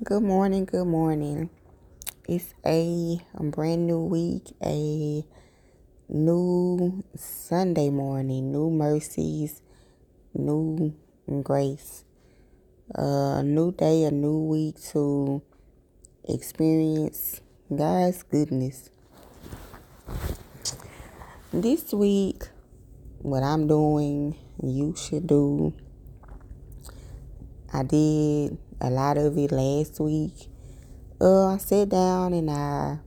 Good morning, good morning. It's a, brand new week, a new Sunday morning, new mercies, new grace, a new day, a new week to experience God's goodness. This week, what I'm doing, you should do. I did a lot of it last week. Uh, I sat down and I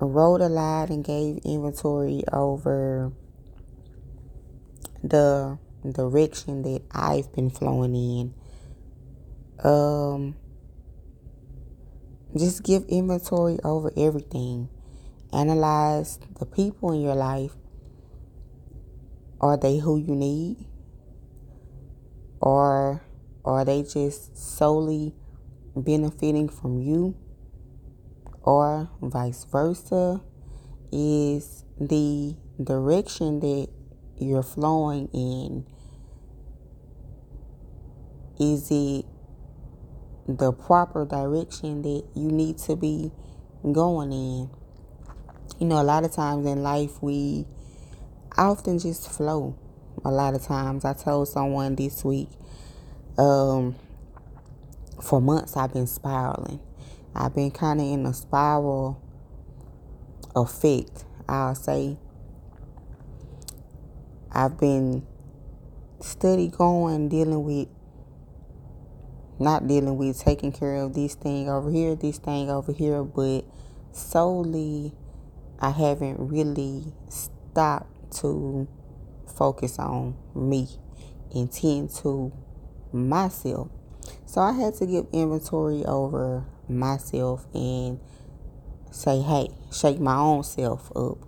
wrote a lot and gave inventory over the direction that I've been flowing in. Um, just give inventory over everything. Analyze the people in your life. Are they who you need? Or are they just solely benefiting from you? Or vice versa? Is the direction that you're flowing in is it the proper direction that you need to be going in you know a lot of times in life we often just flow a lot of times i told someone this week um for months i've been spiraling. I've been kind of in a spiral effect i'll say. I've been steady going dealing with not dealing with taking care of this thing over here, this thing over here, but solely I haven't really stopped to focus on me and tend to myself. So I had to give inventory over myself and say, hey, shake my own self up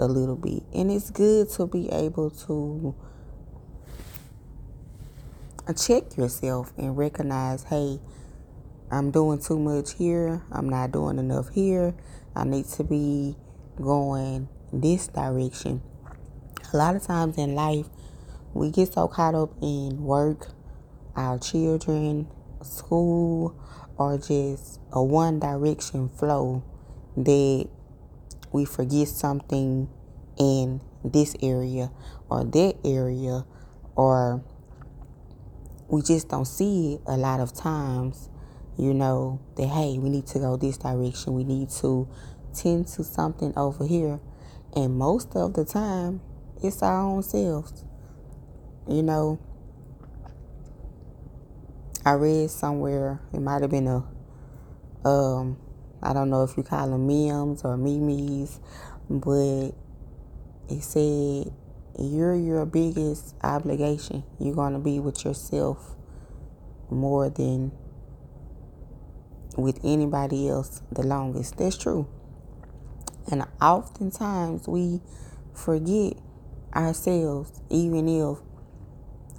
a little bit. And it's good to be able to check yourself and recognize, hey, I'm doing too much here. I'm not doing enough here. I need to be going this direction. A lot of times in life, we get so caught up in work, our children, school, or just a one direction flow that we forget something in this area or that area or we just don't see it a lot of times, you know, that hey, we need to go this direction. We need to tend to something over here. And most of the time, it's our own selves. You know, I read somewhere, it might have been a, um, I don't know if you call them memes or memes, but it said you're your biggest obligation. You're to be with yourself more than with anybody else the longest. That's true. And oftentimes we forget ourselves, even if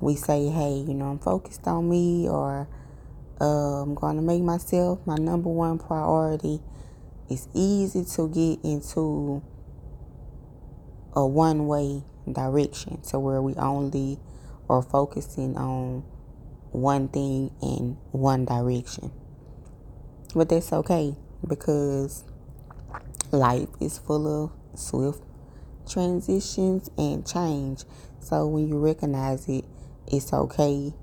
we say, hey, you know, I'm focused on me or uh, I'm going to make myself my number one priority. It's easy to get into a one way direction to where we only are focusing on one thing in one direction. But that's okay because life is full of swift transitions and change. So when you recognize it, it's okay.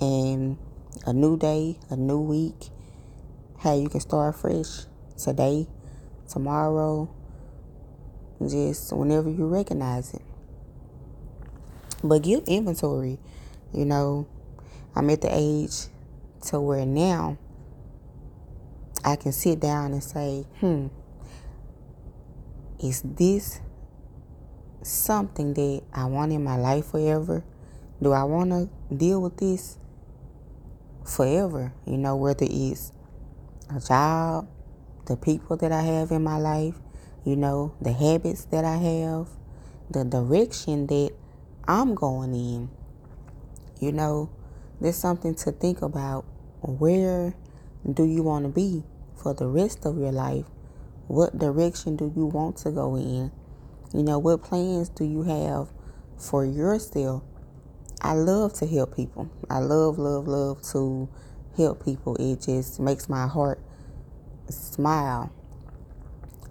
And a new day, a new week, hey, you can start fresh today, tomorrow, just whenever you recognize it. But give inventory. You know, I'm at the age to where now I can sit down and say, hmm, is this something that I want in my life forever? Do I want to deal with this forever? You know, whether it's a job, the people that I have in my life, you know, the habits that I have, the direction that I'm going in. You know, there's something to think about. Where do you want to be for the rest of your life? What direction do you want to go in? You know, what plans do you have for yourself? I love to help people. I love, love, love to help people. It just makes my heart smile.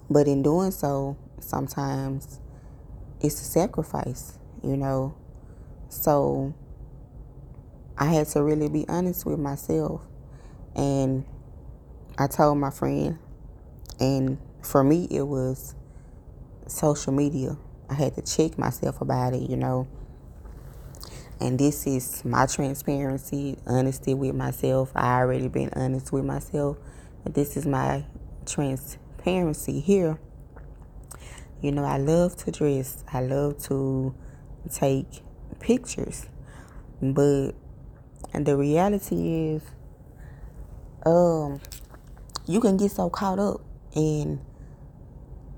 But in doing so, sometimes it's a sacrifice, you know. So I had to really be honest with myself. And I told my friend, and for me, it was social media. I had to check myself about it, you know. And this is my transparency, honesty with myself. I already been honest with myself, but this is my transparency here. You know, I love to dress. I love to take pictures. But and the reality is um you can get so caught up in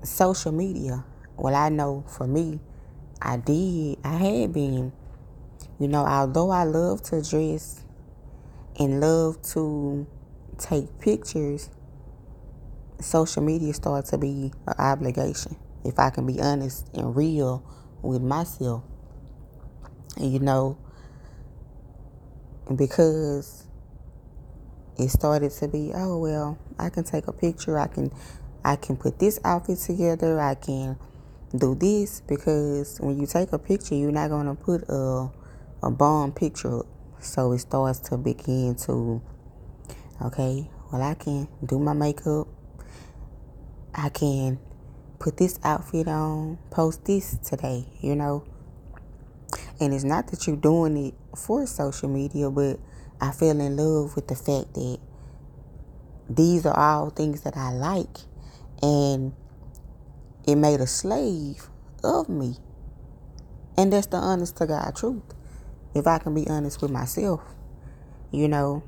social media. Well, I know for me, I did. I had been. You know, although I love to dress and love to take pictures, social media started to be an obligation. If I can be honest and real with myself. And you know, because it started to be, oh well, I can take a picture, I can I can put this outfit together, I can do this because when you take a picture you're not gonna put a a bomb picture. So it starts to begin to okay, well I can do my makeup. I can put this outfit on, post this today, you know. And it's not that you're doing it for social media, but I fell in love with the fact that these are all things that I like. And it made a slave of me. And that's the honest to God truth. If I can be honest with myself, you know.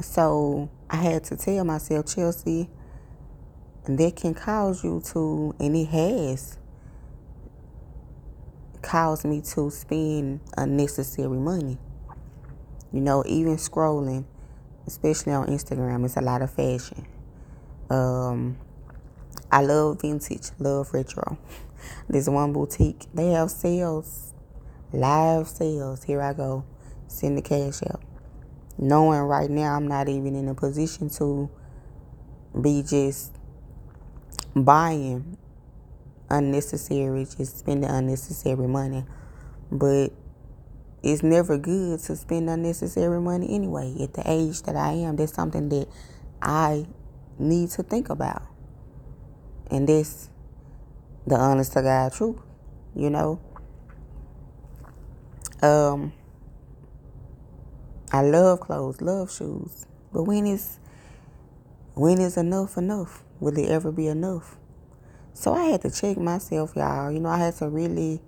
So I had to tell myself, Chelsea, that can cause you to, and it has caused me to spend unnecessary money. You know, even scrolling, especially on Instagram, it's a lot of fashion. Um, I love vintage, love retro. There's one boutique, they have sales, live sales. Here I go, send the cash out. Knowing right now I'm not even in a position to be just buying unnecessary, just spending unnecessary money. But it's never good to spend unnecessary money anyway. At the age that I am, that's something that I need to think about. And that's the honest to God truth, you know. Um I love clothes, love shoes. But when is when is enough enough? Will it ever be enough? So I had to check myself, y'all. You know, I had to really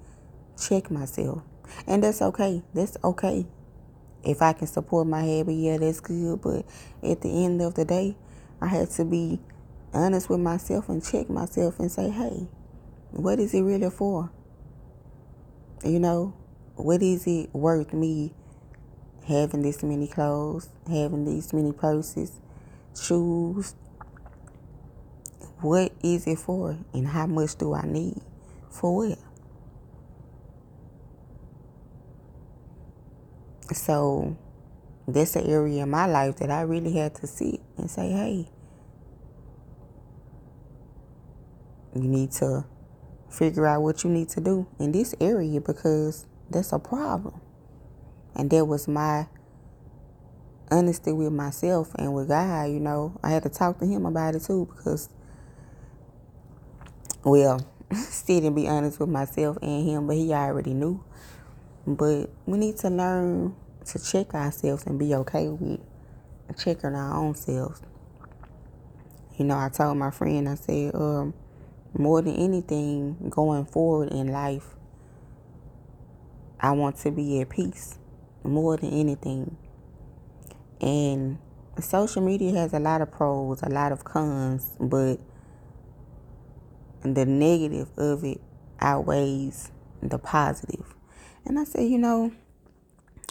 check myself. And that's okay. That's okay. If I can support my habit, yeah, that's good. But at the end of the day, I had to be honest with myself and check myself and say, hey, what is it really for? You know, what is it worth me having this many clothes, having these many purses, shoes, what is it for? And how much do I need? For what? So that's an area in my life that I really had to sit and say, hey, you need to figure out what you need to do in this area because that's a problem. And that was my honesty with myself and with God, you know. I had to talk to him about it too because well, still didn't be honest with myself and him, but he already knew. But we need to learn to check ourselves and be okay with checking our own selves. You know, I told my friend, I said, um, more than anything going forward in life, I want to be at peace more than anything. And social media has a lot of pros, a lot of cons, but the negative of it outweighs the positive. And I said, you know,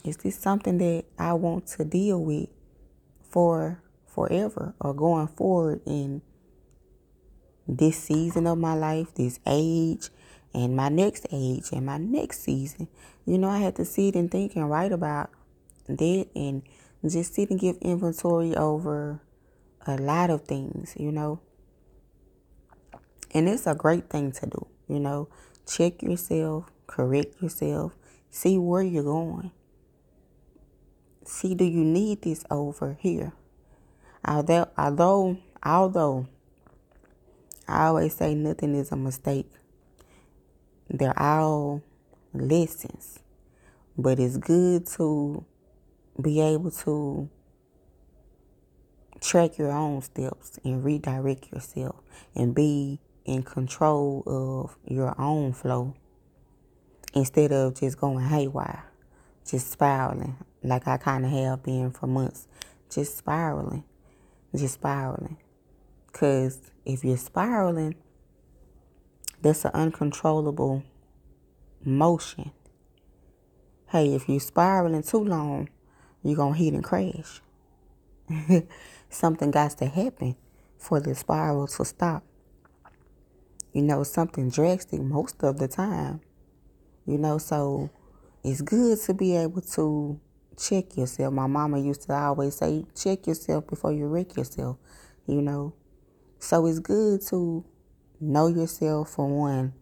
is this something that I want to deal with for forever or going forward in this season of my life, this age, and my next age and my next season? You know, I had to sit and think and write about that and just sit and give inventory over a lot of things, you know. And it's a great thing to do, you know. Check yourself, correct yourself, see where you're going. See, do you need this over here? Although, although, although, I always say nothing is a mistake. They're all lessons, but it's good to be able to track your own steps and redirect yourself and be in control of your own flow instead of just going haywire, just spiraling like I kind of have been for months, just spiraling, just spiraling. Because if you're spiraling, that's an uncontrollable motion. Hey, if you're spiraling too long, you're going to hit and crash. something got to happen for the spiral to stop. You know, something drastic most of the time. You know, so it's good to be able to check yourself. My mama used to always say, check yourself before you wreck yourself, you know. So it's good to know yourself for one,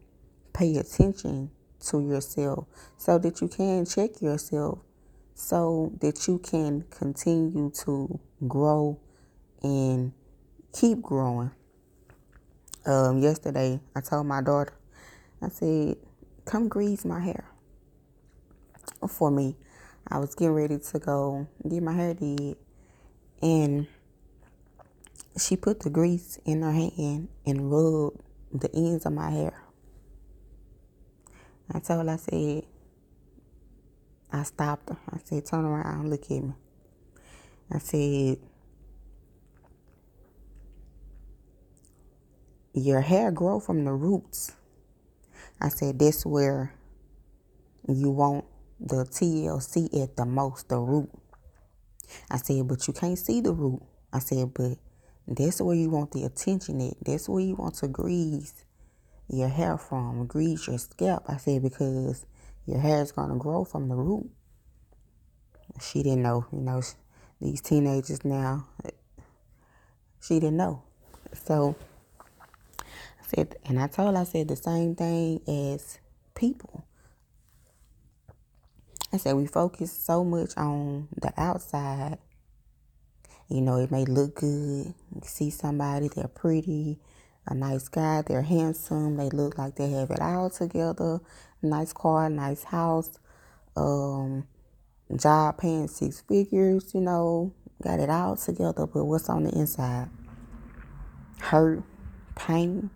pay attention to yourself so that you can check yourself so that you can continue to grow and keep growing. Um, yesterday, I told my daughter, I said, come grease my hair for me. I was getting ready to go get my hair did, and she put the grease in her hand and rubbed the ends of my hair. I told her, I said, I stopped her. I said, turn around, look at me. I said, your hair grow from the roots. I said, that's where you want the TLC at the most, the root. I said, but you can't see the root. I said, but that's where you want the attention at. That's where you want to grease your hair from, grease your scalp. I said, because your hair is going to grow from the root. She didn't know, you know, these teenagers now, she didn't know. So I said, and I told I said the same thing as people. I said, we focus so much on the outside. You know, it may look good. You see somebody, they're pretty, a nice guy, they're handsome, they look like they have it all together. Nice car, nice house, um, job paying six figures, you know, got it all together, but what's on the inside? Hurt, pain,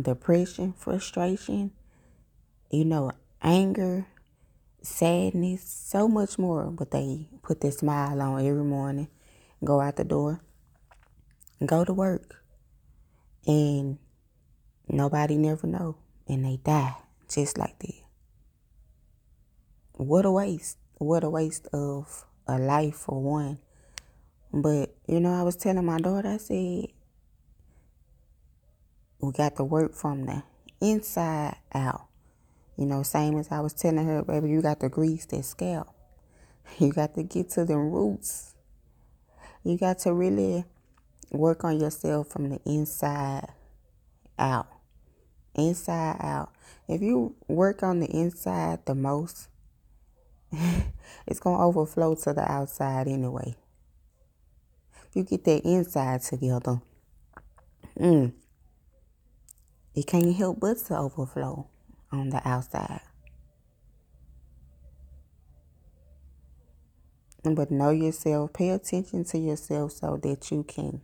depression, frustration, you know, anger, sadness, so much more. But they put their smile on every morning, go out the door, go to work, and nobody never know, and they die just like that. What a waste! What a waste of a life for one. But you know, I was telling my daughter, I said, we got to work from the inside out. You know, same as I was telling her, baby, you got to grease that scalp. You got to get to the roots. You got to really work on yourself from the inside out. Inside out. If you work on the inside the most, it's going to overflow to the outside anyway. If you get that inside together, mm, it can't help but to overflow on the outside. But know yourself, pay attention to yourself so that you can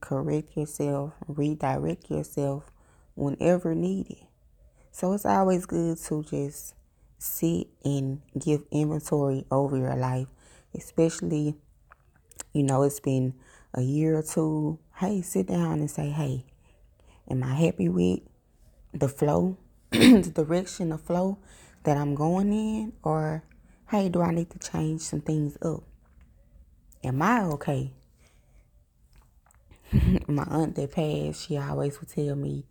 correct yourself, redirect yourself whenever needed. So it's always good to just sit and give inventory over your life, especially, you know, it's been a year or two. Hey, sit down and say, hey, am I happy with the flow, the direction, the flow that I'm going in? Or, hey, do I need to change some things up? Am I okay? My aunt that passed, she always would tell me,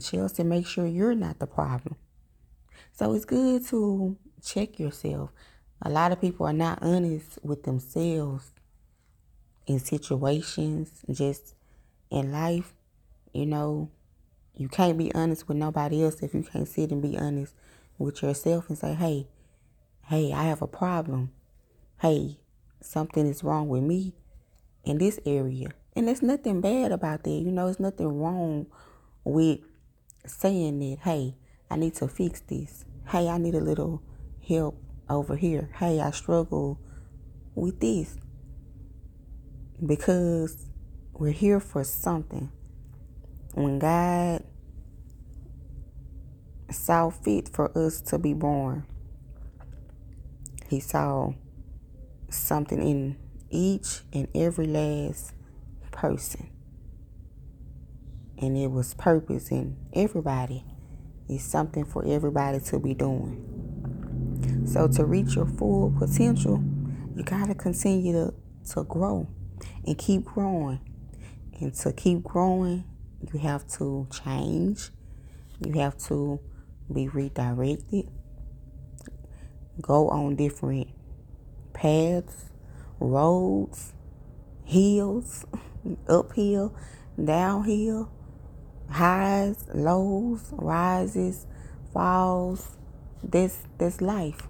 Chelsea, make sure you're not the problem. So it's good to check yourself. A lot of people are not honest with themselves in situations, just in life. You know, you can't be honest with nobody else if you can't sit and be honest with yourself and say, hey, hey, I have a problem. Hey, something is wrong with me in this area. And there's nothing bad about that. You know, there's nothing wrong with saying that, hey, I need to fix this. Hey, I need a little help over here. Hey, I struggle with this. Because we're here for something. When God saw fit for us to be born, He saw something in each and every last person. And it was purpose in everybody. It's something for everybody to be doing. So to reach your full potential, you gotta continue to, to grow and keep growing. And to keep growing, you have to change. You have to be redirected. Go on different paths roads, hills, uphill, downhill, highs, lows, rises, falls. This this life.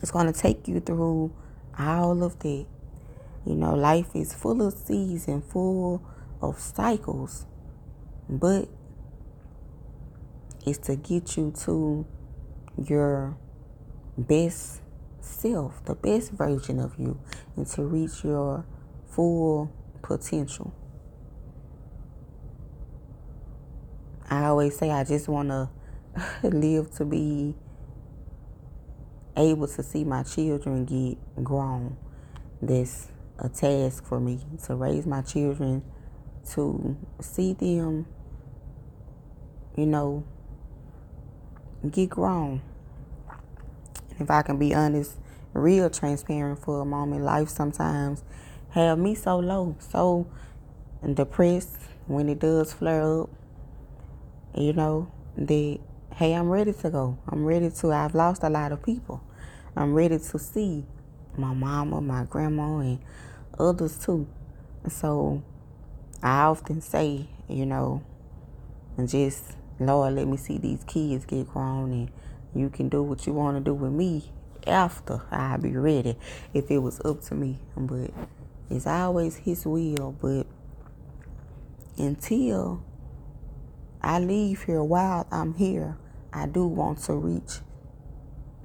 It's gonna take you through all of that. You know, life is full of seasons, full of cycles, but it's to get you to your best self, the best version of you, and to reach your full potential. I always say I just want to live to be able to see my children get grown. That's a task for me to raise my children, to see them, you know, get grown if I can be honest, real transparent for a moment, life sometimes have me so low, so depressed when it does flare up. You know, that hey, I'm ready to go. I'm ready to I've lost a lot of people. I'm ready to see my mama, my grandma and others too. So I often say, you know, and just Lord let me see these kids get grown and you can do what you want to do with me after I be ready if it was up to me. But it's always His will. But until I leave here while I'm here, I do want to reach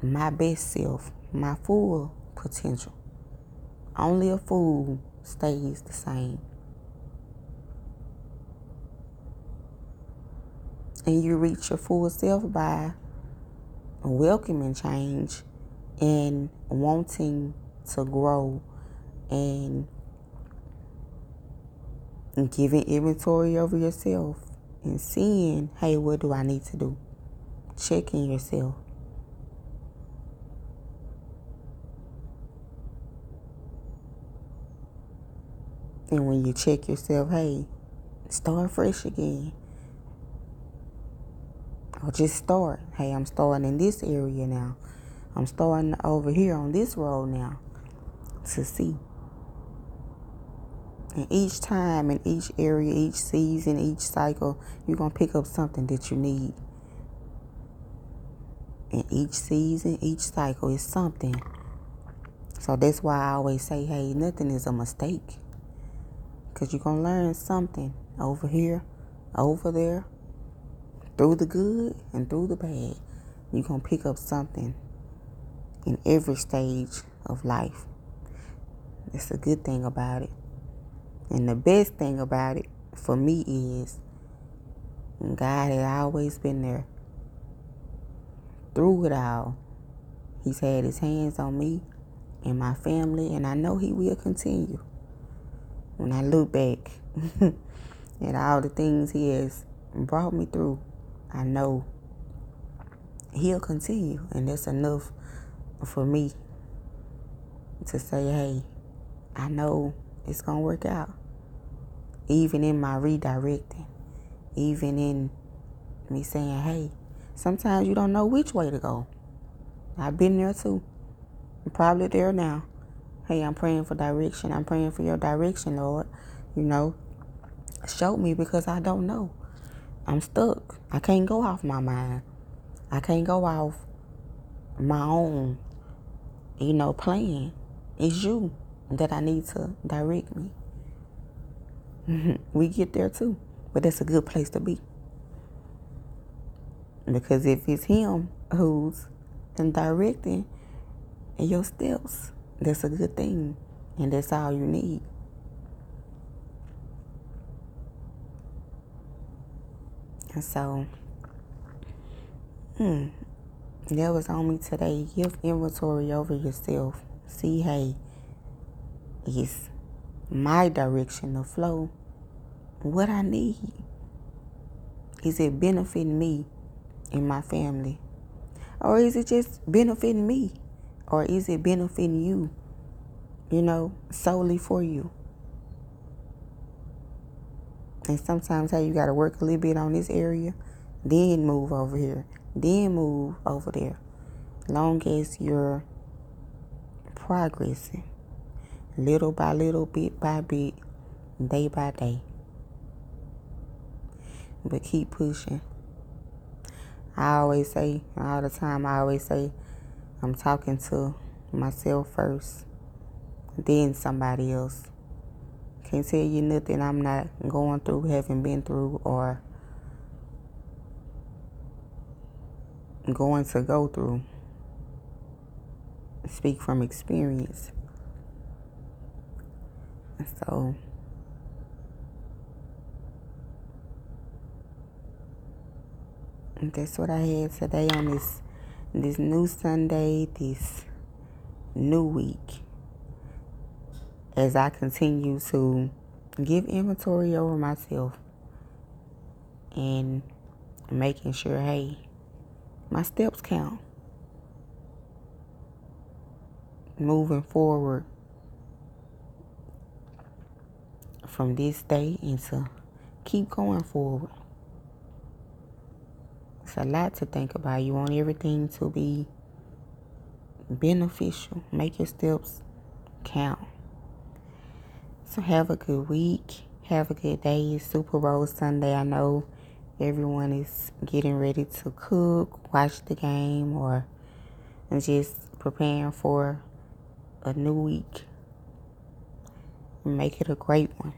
my best self, my full potential. Only a fool stays the same. And you reach your full self by welcoming change and wanting to grow and giving inventory over yourself and seeing, hey, what do I need to do? Checking yourself. And when you check yourself, hey, start fresh again. Or just start. Hey, I'm starting in this area now. I'm starting over here on this road now to see. And each time, in each area, each season, each cycle, you're going to pick up something that you need. In each season, each cycle is something. So that's why I always say, hey, nothing is a mistake. Because you're going to learn something over here, over there, through the good and through the bad, you're going to pick up something in every stage of life. That's a good thing about it. And the best thing about it for me is God had always been there through it all. He's had his hands on me and my family, and I know he will continue. When I look back at all the things he has brought me through, I know he'll continue. And that's enough for me to say, hey, I know it's going to work out. Even in my redirecting, even in me saying, hey, sometimes you don't know which way to go. I've been there too. I'm probably there now. Hey, I'm praying for direction. I'm praying for your direction, Lord. You know, show me because I don't know. I'm stuck. I can't go off my mind. I can't go off my own, you know, plan. It's you that I need to direct me. we get there too, but that's a good place to be. Because if it's Him who's directing your steps, that's a good thing. And that's all you need. And so, hmm, that was on me today. Give inventory over yourself. See, hey, is my direction of flow what I need? Is it benefiting me and my family? Or is it just benefiting me? Or is it benefiting you, you know, solely for you? And sometimes, hey, you got to work a little bit on this area, then move over here, then move over there. Long as you're progressing, little by little, bit by bit, day by day. But keep pushing. I always say, all the time, I always say, I'm talking to myself first, then somebody else. Can't tell you nothing I'm not going through, haven't been through, or going to go through. Speak from experience. So, that's what I had today on this this new Sunday, this new week as I continue to give inventory over myself and making sure, hey, my steps count. Moving forward from this day and to keep going forward. It's a lot to think about. You want everything to be beneficial. Make your steps count. So have a good week. Have a good day. It's Super Bowl Sunday. I know everyone is getting ready to cook, watch the game, or just preparing for a new week. Make it a great one.